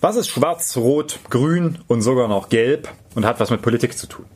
Was ist schwarz, rot, grün und sogar noch gelb und hat was mit Politik zu tun?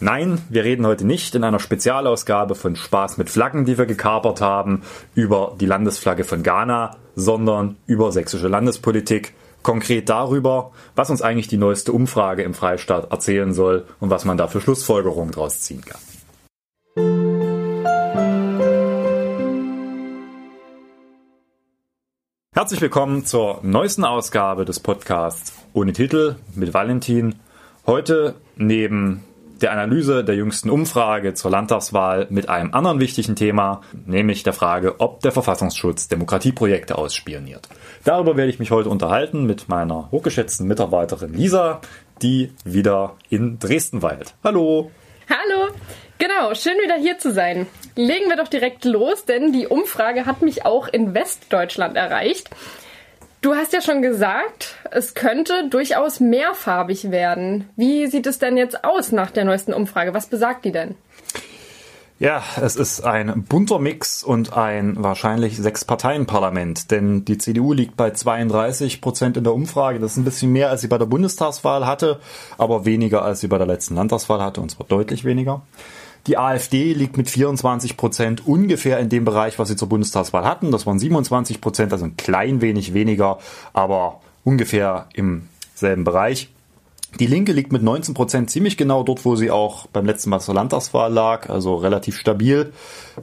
Nein, wir reden heute nicht in einer Spezialausgabe von Spaß mit Flaggen, die wir gekapert haben, über die Landesflagge von Ghana, sondern über sächsische Landespolitik. Konkret darüber, was uns eigentlich die neueste Umfrage im Freistaat erzählen soll und was man da für Schlussfolgerungen daraus ziehen kann. Herzlich willkommen zur neuesten Ausgabe des Podcasts ohne Titel mit Valentin. Heute neben der Analyse der jüngsten Umfrage zur Landtagswahl mit einem anderen wichtigen Thema, nämlich der Frage, ob der Verfassungsschutz Demokratieprojekte ausspioniert. Darüber werde ich mich heute unterhalten mit meiner hochgeschätzten Mitarbeiterin Lisa, die wieder in Dresden weilt. Hallo! Hallo! Genau, schön wieder hier zu sein. Legen wir doch direkt los, denn die Umfrage hat mich auch in Westdeutschland erreicht. Du hast ja schon gesagt, es könnte durchaus mehrfarbig werden. Wie sieht es denn jetzt aus nach der neuesten Umfrage? Was besagt die denn? Ja, es ist ein bunter Mix und ein wahrscheinlich Sechs-Parteien-Parlament, denn die CDU liegt bei 32 Prozent in der Umfrage. Das ist ein bisschen mehr, als sie bei der Bundestagswahl hatte, aber weniger, als sie bei der letzten Landtagswahl hatte, und zwar deutlich weniger. Die AfD liegt mit 24 Prozent ungefähr in dem Bereich, was sie zur Bundestagswahl hatten. Das waren 27 Prozent, also ein klein wenig weniger, aber ungefähr im selben Bereich. Die Linke liegt mit 19 Prozent ziemlich genau dort, wo sie auch beim letzten Mal zur Landtagswahl lag, also relativ stabil.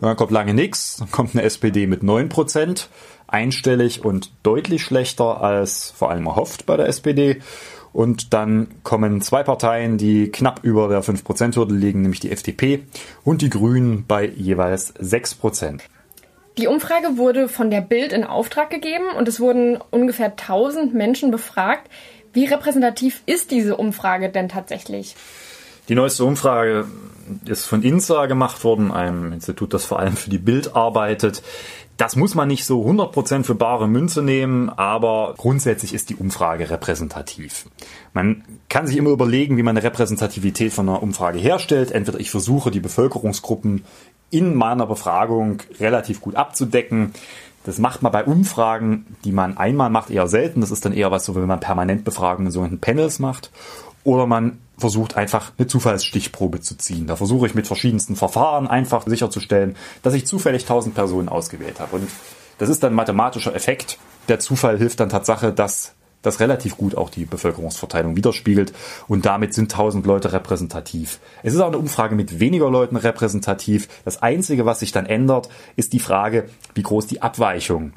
dann kommt lange nichts, dann kommt eine SPD mit 9 Prozent, einstellig und deutlich schlechter als vor allem erhofft bei der SPD. Und dann kommen zwei Parteien, die knapp über der 5%-Hürde liegen, nämlich die FDP und die Grünen bei jeweils 6%. Die Umfrage wurde von der Bild in Auftrag gegeben und es wurden ungefähr 1000 Menschen befragt. Wie repräsentativ ist diese Umfrage denn tatsächlich? Die neueste Umfrage ist von INSA gemacht worden, einem Institut, das vor allem für die Bild arbeitet. Das muss man nicht so 100% für bare Münze nehmen, aber grundsätzlich ist die Umfrage repräsentativ. Man kann sich immer überlegen, wie man eine Repräsentativität von einer Umfrage herstellt. Entweder ich versuche, die Bevölkerungsgruppen in meiner Befragung relativ gut abzudecken. Das macht man bei Umfragen, die man einmal macht, eher selten. Das ist dann eher was so, wenn man permanent Befragungen in sogenannten Panels macht. Oder man versucht einfach eine Zufallsstichprobe zu ziehen. Da versuche ich mit verschiedensten Verfahren einfach sicherzustellen, dass ich zufällig 1000 Personen ausgewählt habe. Und das ist dann ein mathematischer Effekt. Der Zufall hilft dann Tatsache, dass das relativ gut auch die Bevölkerungsverteilung widerspiegelt und damit sind 1000 Leute repräsentativ. Es ist auch eine Umfrage mit weniger Leuten repräsentativ. Das Einzige, was sich dann ändert, ist die Frage, wie groß die Abweichung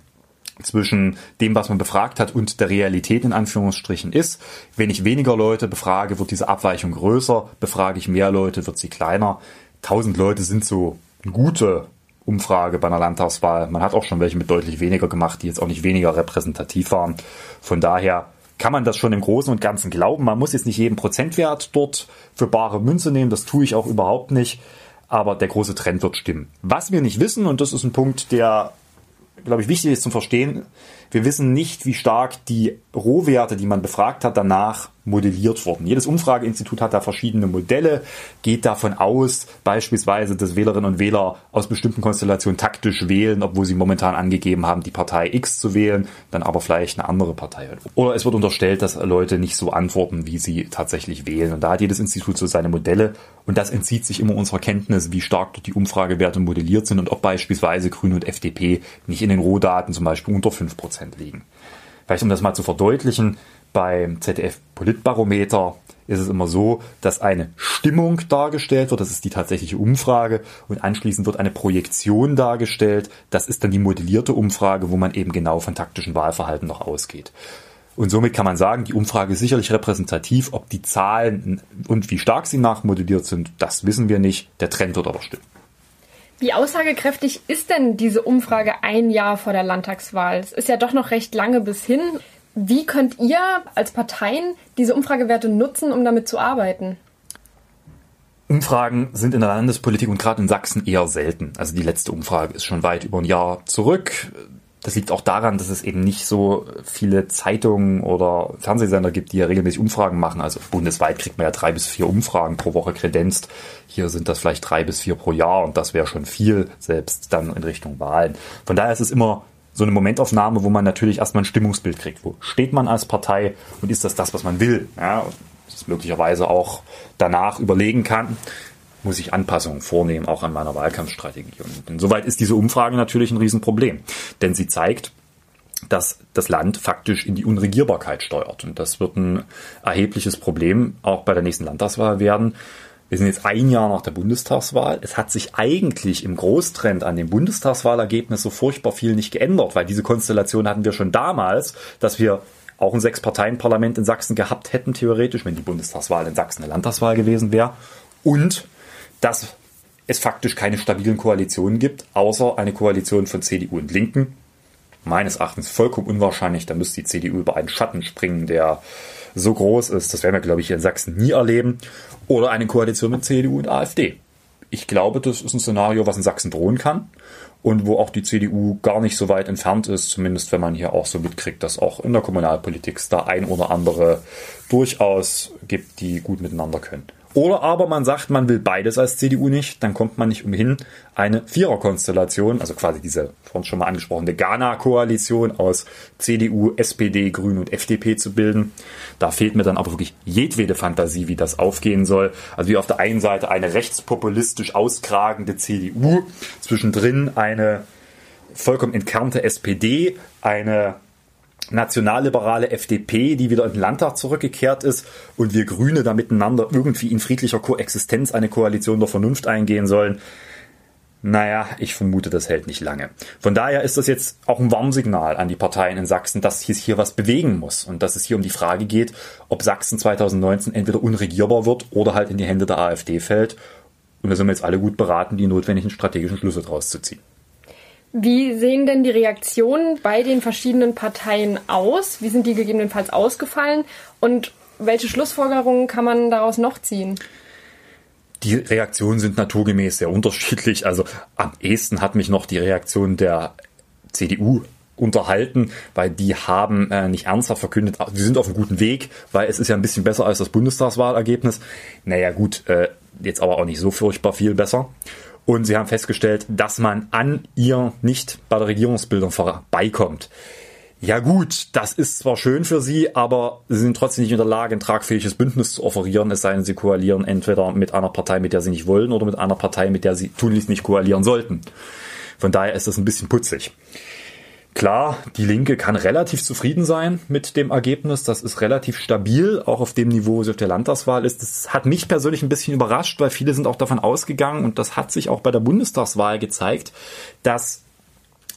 zwischen dem, was man befragt hat und der Realität in Anführungsstrichen ist. Wenn ich weniger Leute befrage, wird diese Abweichung größer. Befrage ich mehr Leute, wird sie kleiner. 1000 Leute sind so gute Umfrage bei einer Landtagswahl. Man hat auch schon welche mit deutlich weniger gemacht, die jetzt auch nicht weniger repräsentativ waren. Von daher kann man das schon im Großen und Ganzen glauben. Man muss jetzt nicht jeden Prozentwert dort für bare Münze nehmen. Das tue ich auch überhaupt nicht. Aber der große Trend wird stimmen. Was wir nicht wissen, und das ist ein Punkt, der glaube ich, wichtig ist zum Verstehen, wir wissen nicht, wie stark die Rohwerte, die man befragt hat, danach modelliert wurden. Jedes Umfrageinstitut hat da verschiedene Modelle, geht davon aus, beispielsweise, dass Wählerinnen und Wähler aus bestimmten Konstellationen taktisch wählen, obwohl sie momentan angegeben haben, die Partei X zu wählen, dann aber vielleicht eine andere Partei. Oder es wird unterstellt, dass Leute nicht so antworten, wie sie tatsächlich wählen. Und da hat jedes Institut so seine Modelle und das entzieht sich immer unserer Kenntnis, wie stark dort die Umfragewerte modelliert sind und ob beispielsweise Grüne und FDP nicht in den Rohdaten zum Beispiel unter 5 Prozent liegen. Vielleicht um das mal zu verdeutlichen, beim ZDF Politbarometer ist es immer so, dass eine Stimmung dargestellt wird, das ist die tatsächliche Umfrage, und anschließend wird eine Projektion dargestellt, das ist dann die modellierte Umfrage, wo man eben genau von taktischen Wahlverhalten noch ausgeht. Und somit kann man sagen, die Umfrage ist sicherlich repräsentativ, ob die Zahlen und wie stark sie nachmodelliert sind, das wissen wir nicht, der Trend wird aber stimmen. Wie aussagekräftig ist denn diese Umfrage ein Jahr vor der Landtagswahl? Es ist ja doch noch recht lange bis hin. Wie könnt ihr als Parteien diese Umfragewerte nutzen, um damit zu arbeiten? Umfragen sind in der Landespolitik und gerade in Sachsen eher selten. Also die letzte Umfrage ist schon weit über ein Jahr zurück. Das liegt auch daran, dass es eben nicht so viele Zeitungen oder Fernsehsender gibt, die ja regelmäßig Umfragen machen. Also bundesweit kriegt man ja drei bis vier Umfragen pro Woche kredenzt. Hier sind das vielleicht drei bis vier pro Jahr und das wäre schon viel, selbst dann in Richtung Wahlen. Von daher ist es immer so eine Momentaufnahme, wo man natürlich erstmal ein Stimmungsbild kriegt. Wo steht man als Partei und ist das das, was man will? Ja, das möglicherweise auch danach überlegen kann, muss ich Anpassungen vornehmen, auch an meiner Wahlkampfstrategie. Und insoweit ist diese Umfrage natürlich ein Riesenproblem, denn sie zeigt, dass das Land faktisch in die Unregierbarkeit steuert. Und das wird ein erhebliches Problem auch bei der nächsten Landtagswahl werden. Wir sind jetzt ein Jahr nach der Bundestagswahl. Es hat sich eigentlich im Großtrend an dem Bundestagswahlergebnis so furchtbar viel nicht geändert, weil diese Konstellation hatten wir schon damals, dass wir auch ein Sechs-Parteien-Parlament in Sachsen gehabt hätten, theoretisch, wenn die Bundestagswahl in Sachsen eine Landtagswahl gewesen wäre. Und dass es faktisch keine stabilen Koalitionen gibt, außer eine Koalition von CDU und Linken. Meines Erachtens vollkommen unwahrscheinlich. Da müsste die CDU über einen Schatten springen, der so groß ist. Das werden wir, glaube ich, hier in Sachsen nie erleben. Oder eine Koalition mit CDU und AfD. Ich glaube, das ist ein Szenario, was in Sachsen drohen kann und wo auch die CDU gar nicht so weit entfernt ist, zumindest wenn man hier auch so mitkriegt, dass auch in der Kommunalpolitik es da ein oder andere durchaus gibt, die gut miteinander können. Oder aber man sagt, man will beides als CDU nicht, dann kommt man nicht umhin, eine Viererkonstellation, also quasi diese vorhin schon mal angesprochene Ghana-Koalition aus CDU, SPD, Grünen und FDP zu bilden. Da fehlt mir dann aber wirklich jedwede Fantasie, wie das aufgehen soll. Also wie auf der einen Seite eine rechtspopulistisch auskragende CDU, zwischendrin eine vollkommen entkernte SPD, eine nationalliberale FDP, die wieder in den Landtag zurückgekehrt ist und wir Grüne da miteinander irgendwie in friedlicher Koexistenz eine Koalition der Vernunft eingehen sollen. Naja, ich vermute, das hält nicht lange. Von daher ist das jetzt auch ein Warnsignal an die Parteien in Sachsen, dass sich hier was bewegen muss und dass es hier um die Frage geht, ob Sachsen 2019 entweder unregierbar wird oder halt in die Hände der AfD fällt. Und da sind wir jetzt alle gut beraten, die notwendigen strategischen Schlüsse daraus zu ziehen. Wie sehen denn die Reaktionen bei den verschiedenen Parteien aus? Wie sind die gegebenenfalls ausgefallen? Und welche Schlussfolgerungen kann man daraus noch ziehen? Die Reaktionen sind naturgemäß sehr unterschiedlich. Also am ehesten hat mich noch die Reaktion der CDU unterhalten, weil die haben äh, nicht ernsthaft verkündet, sie sind auf einem guten Weg, weil es ist ja ein bisschen besser als das Bundestagswahlergebnis. Naja gut, äh, jetzt aber auch nicht so furchtbar viel besser. Und sie haben festgestellt, dass man an ihr nicht bei der Regierungsbildung vorbeikommt. Ja gut, das ist zwar schön für sie, aber sie sind trotzdem nicht in der Lage, ein tragfähiges Bündnis zu offerieren, es sei denn, sie koalieren entweder mit einer Partei, mit der sie nicht wollen, oder mit einer Partei, mit der sie tunlichst nicht koalieren sollten. Von daher ist das ein bisschen putzig. Klar, die Linke kann relativ zufrieden sein mit dem Ergebnis. Das ist relativ stabil, auch auf dem Niveau, wo sie auf der Landtagswahl ist. Das hat mich persönlich ein bisschen überrascht, weil viele sind auch davon ausgegangen, und das hat sich auch bei der Bundestagswahl gezeigt, dass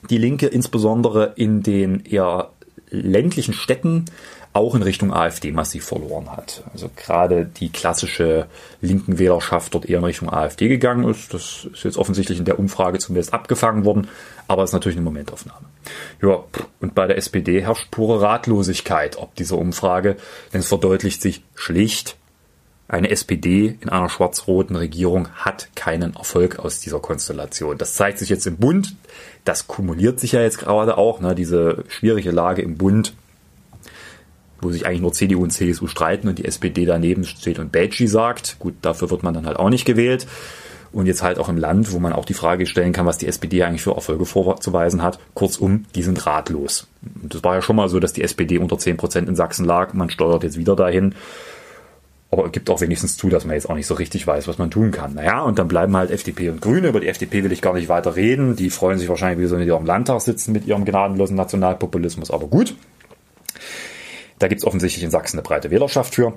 die Linke insbesondere in den eher ländlichen Städten auch in Richtung AfD massiv verloren hat. Also gerade die klassische linken Wählerschaft dort eher in Richtung AfD gegangen ist. Das ist jetzt offensichtlich in der Umfrage zumindest abgefangen worden, aber ist natürlich eine Momentaufnahme. Ja, und bei der SPD herrscht pure Ratlosigkeit ob dieser Umfrage, denn es verdeutlicht sich schlicht, eine SPD in einer schwarz-roten Regierung hat keinen Erfolg aus dieser Konstellation. Das zeigt sich jetzt im Bund. Das kumuliert sich ja jetzt gerade auch, ne, diese schwierige Lage im Bund wo sich eigentlich nur CDU und CSU streiten und die SPD daneben steht und Badgie sagt. Gut, dafür wird man dann halt auch nicht gewählt. Und jetzt halt auch im Land, wo man auch die Frage stellen kann, was die SPD eigentlich für Erfolge vorzuweisen hat. Kurzum, die sind ratlos. Und das war ja schon mal so, dass die SPD unter 10 Prozent in Sachsen lag. Man steuert jetzt wieder dahin. Aber gibt auch wenigstens zu, dass man jetzt auch nicht so richtig weiß, was man tun kann. Naja, und dann bleiben halt FDP und Grüne. Über die FDP will ich gar nicht weiter reden. Die freuen sich wahrscheinlich, wie so in ihrem Landtag sitzen mit ihrem gnadenlosen Nationalpopulismus. Aber gut. Da gibt es offensichtlich in Sachsen eine breite Wählerschaft für.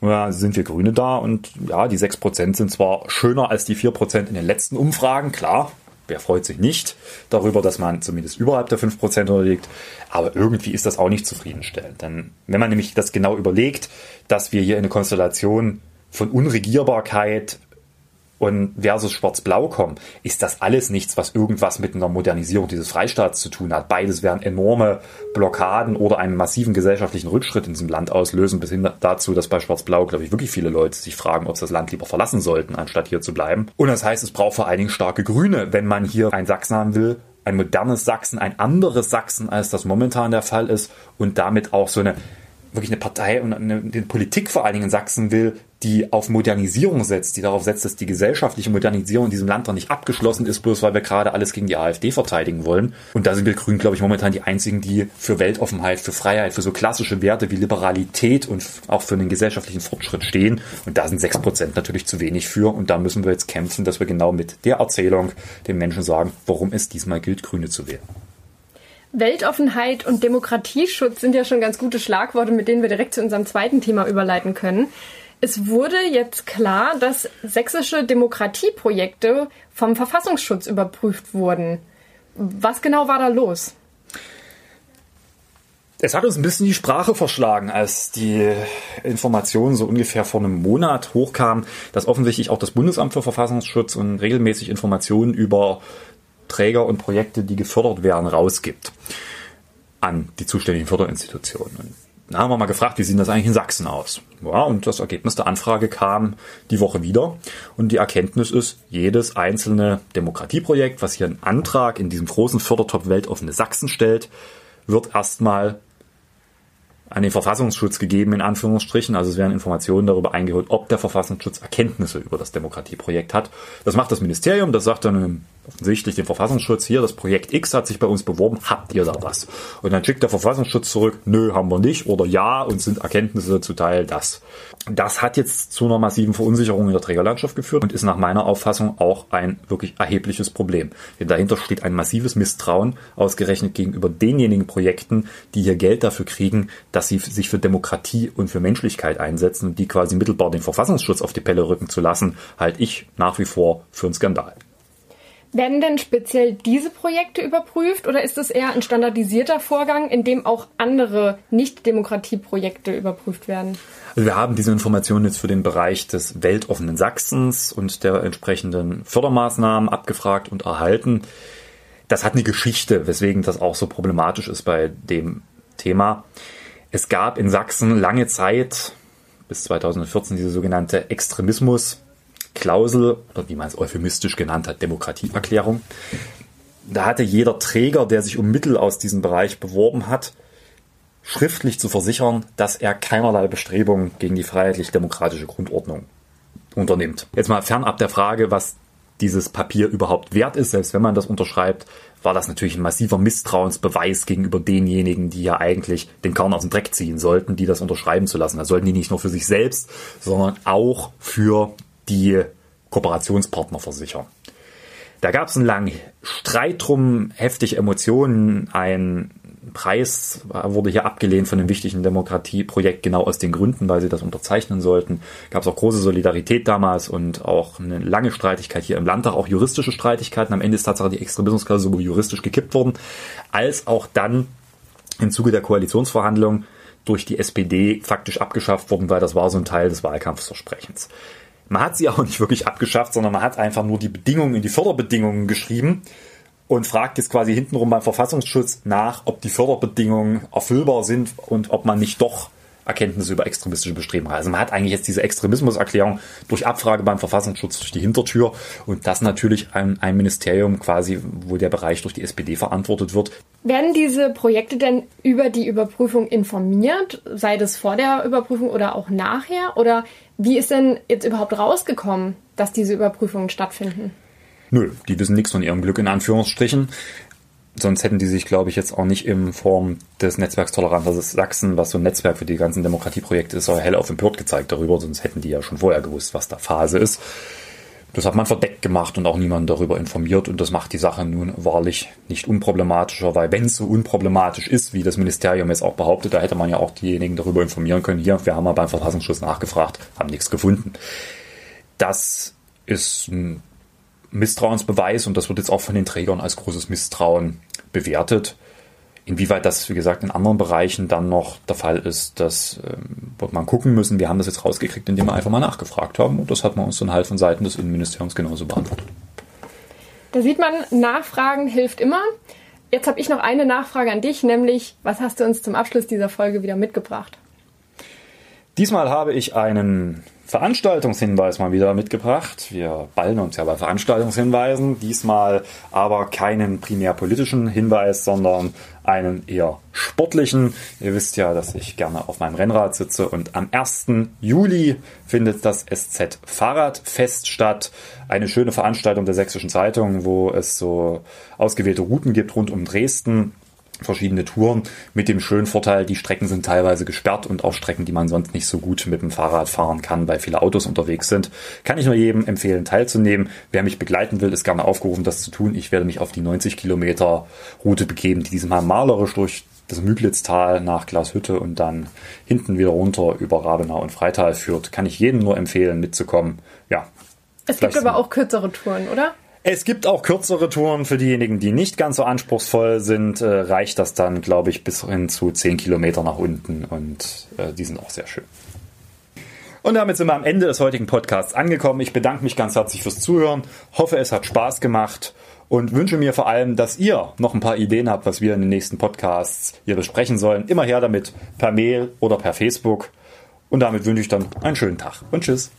Da sind wir Grüne da und ja, die 6% sind zwar schöner als die 4% in den letzten Umfragen, klar, wer freut sich nicht darüber, dass man zumindest überhalb der 5% unterliegt, aber irgendwie ist das auch nicht zufriedenstellend. Denn wenn man nämlich das genau überlegt, dass wir hier in eine Konstellation von Unregierbarkeit und versus Schwarz-Blau kommen, ist das alles nichts, was irgendwas mit einer Modernisierung dieses Freistaats zu tun hat. Beides werden enorme Blockaden oder einen massiven gesellschaftlichen Rückschritt in diesem Land auslösen, bis hin dazu, dass bei Schwarz-Blau, glaube ich, wirklich viele Leute sich fragen, ob sie das Land lieber verlassen sollten, anstatt hier zu bleiben. Und das heißt, es braucht vor allen Dingen starke Grüne, wenn man hier ein Sachsen haben will, ein modernes Sachsen, ein anderes Sachsen, als das momentan der Fall ist und damit auch so eine wirklich eine Partei und eine, eine Politik vor allen Dingen in Sachsen will, die auf Modernisierung setzt, die darauf setzt, dass die gesellschaftliche Modernisierung in diesem Land noch nicht abgeschlossen ist, bloß weil wir gerade alles gegen die AfD verteidigen wollen. Und da sind wir Grünen, glaube ich, momentan die einzigen, die für Weltoffenheit, für Freiheit, für so klassische Werte wie Liberalität und auch für einen gesellschaftlichen Fortschritt stehen. Und da sind sechs Prozent natürlich zu wenig für. Und da müssen wir jetzt kämpfen, dass wir genau mit der Erzählung den Menschen sagen, warum es diesmal gilt, Grüne zu wählen. Weltoffenheit und Demokratieschutz sind ja schon ganz gute Schlagworte, mit denen wir direkt zu unserem zweiten Thema überleiten können. Es wurde jetzt klar, dass sächsische Demokratieprojekte vom Verfassungsschutz überprüft wurden. Was genau war da los? Es hat uns ein bisschen die Sprache verschlagen, als die Informationen so ungefähr vor einem Monat hochkamen, dass offensichtlich auch das Bundesamt für Verfassungsschutz und regelmäßig Informationen über Träger und Projekte, die gefördert werden, rausgibt an die zuständigen Förderinstitutionen. Da haben wir mal gefragt, wie sieht das eigentlich in Sachsen aus? Ja, und das Ergebnis der Anfrage kam die Woche wieder. Und die Erkenntnis ist, jedes einzelne Demokratieprojekt, was hier einen Antrag in diesem großen Fördertopf Weltoffene Sachsen stellt, wird erstmal an den Verfassungsschutz gegeben, in Anführungsstrichen. Also es werden Informationen darüber eingeholt, ob der Verfassungsschutz Erkenntnisse über das Demokratieprojekt hat. Das macht das Ministerium, das sagt dann offensichtlich den Verfassungsschutz hier, das Projekt X hat sich bei uns beworben, habt ihr da was? Und dann schickt der Verfassungsschutz zurück, nö, haben wir nicht, oder ja, und sind Erkenntnisse zuteil das. Das hat jetzt zu einer massiven Verunsicherung in der Trägerlandschaft geführt und ist nach meiner Auffassung auch ein wirklich erhebliches Problem. Denn dahinter steht ein massives Misstrauen, ausgerechnet gegenüber denjenigen Projekten, die hier Geld dafür kriegen, dass sie sich für Demokratie und für Menschlichkeit einsetzen und die quasi mittelbar den Verfassungsschutz auf die Pelle rücken zu lassen, halte ich nach wie vor für einen Skandal. Werden denn speziell diese Projekte überprüft oder ist es eher ein standardisierter Vorgang, in dem auch andere Nicht-Demokratie-Projekte überprüft werden? Also wir haben diese Informationen jetzt für den Bereich des weltoffenen Sachsens und der entsprechenden Fördermaßnahmen abgefragt und erhalten. Das hat eine Geschichte, weswegen das auch so problematisch ist bei dem Thema. Es gab in Sachsen lange Zeit, bis 2014, diese sogenannte Extremismus- Klausel oder wie man es euphemistisch genannt hat, Demokratieerklärung. Da hatte jeder Träger, der sich um Mittel aus diesem Bereich beworben hat, schriftlich zu versichern, dass er keinerlei Bestrebungen gegen die freiheitlich-demokratische Grundordnung unternimmt. Jetzt mal fernab der Frage, was dieses Papier überhaupt wert ist, selbst wenn man das unterschreibt, war das natürlich ein massiver Misstrauensbeweis gegenüber denjenigen, die ja eigentlich den Korn aus dem Dreck ziehen sollten, die das unterschreiben zu lassen. Da sollten die nicht nur für sich selbst, sondern auch für die Kooperationspartner versichern. Da gab es einen langen Streit drum, heftige Emotionen. Ein Preis wurde hier abgelehnt von einem wichtigen Demokratieprojekt, genau aus den Gründen, weil sie das unterzeichnen sollten. Gab es auch große Solidarität damals und auch eine lange Streitigkeit hier im Landtag, auch juristische Streitigkeiten. Am Ende ist Tatsache die Extremismusklausel sowohl juristisch gekippt worden, als auch dann im Zuge der Koalitionsverhandlungen durch die SPD faktisch abgeschafft worden, weil das war so ein Teil des Wahlkampfsversprechens. Man hat sie auch nicht wirklich abgeschafft, sondern man hat einfach nur die Bedingungen in die Förderbedingungen geschrieben und fragt jetzt quasi hintenrum beim Verfassungsschutz nach, ob die Förderbedingungen erfüllbar sind und ob man nicht doch Erkenntnisse über extremistische Bestrebungen hat. Also man hat eigentlich jetzt diese Extremismuserklärung durch Abfrage beim Verfassungsschutz durch die Hintertür und das natürlich ein, ein Ministerium quasi, wo der Bereich durch die SPD verantwortet wird. Werden diese Projekte denn über die Überprüfung informiert, sei das vor der Überprüfung oder auch nachher? Oder wie ist denn jetzt überhaupt rausgekommen, dass diese Überprüfungen stattfinden? Nö, die wissen nichts von ihrem Glück in Anführungsstrichen. Sonst hätten die sich, glaube ich, jetzt auch nicht in Form des Netzwerks Toleranz Sachsen, was so ein Netzwerk für die ganzen Demokratieprojekte ist, hell auf empört gezeigt darüber, sonst hätten die ja schon vorher gewusst, was da Phase ist. Das hat man verdeckt gemacht und auch niemand darüber informiert und das macht die Sache nun wahrlich nicht unproblematischer, weil wenn es so unproblematisch ist, wie das Ministerium jetzt auch behauptet, da hätte man ja auch diejenigen darüber informieren können. Hier, wir haben mal beim Verfassungsschutz nachgefragt, haben nichts gefunden. Das ist ein Misstrauensbeweis und das wird jetzt auch von den Trägern als großes Misstrauen bewertet. Inwieweit das, wie gesagt, in anderen Bereichen dann noch der Fall ist, das ähm, wird man gucken müssen. Wir haben das jetzt rausgekriegt, indem wir einfach mal nachgefragt haben und das hat man uns dann halt von Seiten des Innenministeriums genauso beantwortet. Da sieht man, Nachfragen hilft immer. Jetzt habe ich noch eine Nachfrage an dich, nämlich, was hast du uns zum Abschluss dieser Folge wieder mitgebracht? Diesmal habe ich einen Veranstaltungshinweis mal wieder mitgebracht. Wir ballen uns ja bei Veranstaltungshinweisen. Diesmal aber keinen primär politischen Hinweis, sondern einen eher sportlichen. Ihr wisst ja, dass ich gerne auf meinem Rennrad sitze und am 1. Juli findet das SZ Fahrradfest statt. Eine schöne Veranstaltung der Sächsischen Zeitung, wo es so ausgewählte Routen gibt rund um Dresden verschiedene Touren mit dem schönen Vorteil, die Strecken sind teilweise gesperrt und auch Strecken, die man sonst nicht so gut mit dem Fahrrad fahren kann, weil viele Autos unterwegs sind. Kann ich nur jedem empfehlen, teilzunehmen. Wer mich begleiten will, ist gerne aufgerufen, das zu tun. Ich werde mich auf die 90 Kilometer Route begeben, die diesmal malerisch durch das Müglitztal nach Glashütte und dann hinten wieder runter über Rabenau und Freital führt. Kann ich jedem nur empfehlen, mitzukommen. Ja. Es gibt aber auch kürzere Touren, oder? Es gibt auch kürzere Touren für diejenigen, die nicht ganz so anspruchsvoll sind. Äh, reicht das dann, glaube ich, bis hin zu 10 Kilometer nach unten und äh, die sind auch sehr schön. Und damit sind wir am Ende des heutigen Podcasts angekommen. Ich bedanke mich ganz herzlich fürs Zuhören, hoffe, es hat Spaß gemacht und wünsche mir vor allem, dass ihr noch ein paar Ideen habt, was wir in den nächsten Podcasts hier besprechen sollen. Immer her damit per Mail oder per Facebook. Und damit wünsche ich dann einen schönen Tag und tschüss.